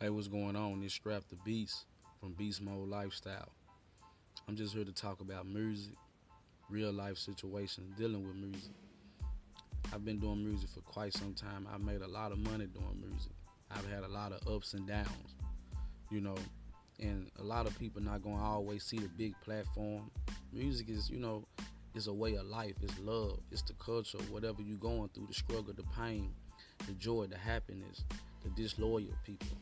Hey, what's going on? This Scrap the Beast from Beast Mode Lifestyle. I'm just here to talk about music, real life situations, dealing with music. I've been doing music for quite some time. I've made a lot of money doing music. I've had a lot of ups and downs, you know, and a lot of people not gonna always see the big platform. Music is, you know, is a way of life. It's love. It's the culture. Whatever you're going through, the struggle, the pain, the joy, the happiness, the disloyal people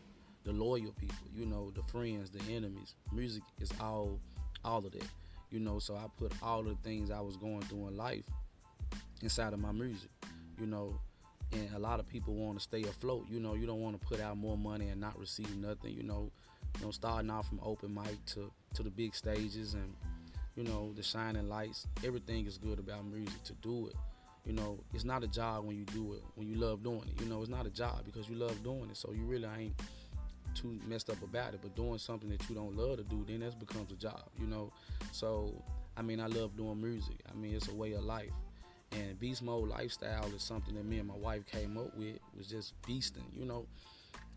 the loyal people, you know, the friends, the enemies. Music is all all of that. You know, so I put all the things I was going through in life inside of my music. You know, and a lot of people want to stay afloat. You know, you don't want to put out more money and not receive nothing. You know, you know, starting off from open mic to to the big stages and you know the shining lights. Everything is good about music to do it. You know, it's not a job when you do it when you love doing it. You know, it's not a job because you love doing it. So you really ain't too messed up about it. But doing something that you don't love to do, then that becomes a job, you know. So I mean, I love doing music. I mean, it's a way of life. And beast mode lifestyle is something that me and my wife came up with. Was just beasting, you know.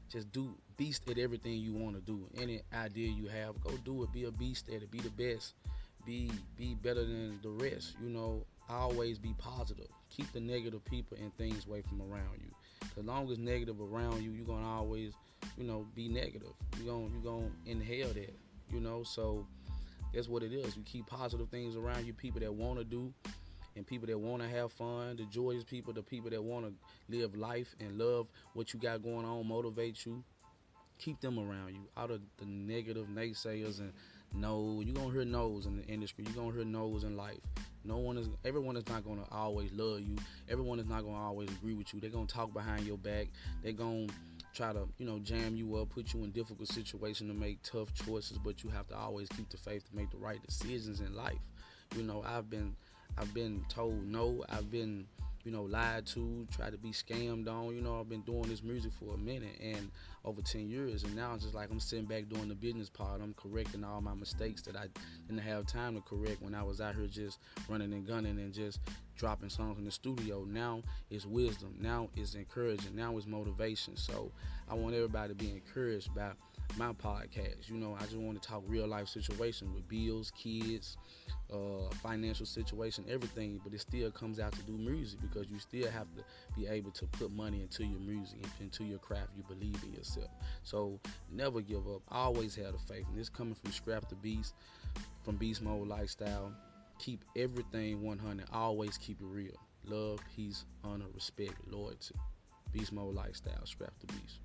Just do beast at everything you want to do. Any idea you have, go do it. Be a beast at it. Be the best. Be be better than the rest. You know, always be positive. Keep the negative people and things away from around you. As long as negative around you, you're gonna always, you know, be negative. You're gonna you're gonna inhale that. You know, so that's what it is. You keep positive things around you, people that wanna do and people that wanna have fun, the joyous people, the people that wanna live life and love what you got going on, motivate you. Keep them around you. Out of the negative naysayers and no, you're gonna hear no's in the industry. You're gonna hear no's in life. No one is everyone is not gonna always love you. Everyone is not gonna always agree with you. They're gonna talk behind your back. They're gonna try to, you know, jam you up, put you in difficult situations to make tough choices, but you have to always keep the faith to make the right decisions in life. You know, I've been I've been told no, I've been you know, lied to, tried to be scammed on. You know, I've been doing this music for a minute and over 10 years. And now it's just like I'm sitting back doing the business part. I'm correcting all my mistakes that I didn't have time to correct when I was out here just running and gunning and just dropping songs in the studio. Now it's wisdom. Now it's encouraging. Now it's motivation. So I want everybody to be encouraged by my podcast. You know, I just want to talk real life situation with bills, kids, uh, financial situation, everything. But it still comes out to do music because you still have to be able to put money into your music, into your craft. You believe in yourself. So never give up. Always have the faith. And this coming from Scrap the Beast, from Beast Mode Lifestyle. Keep everything 100. Always keep it real. Love, peace, honor, respect, loyalty. Beast Mode Lifestyle. Scrap the Beast.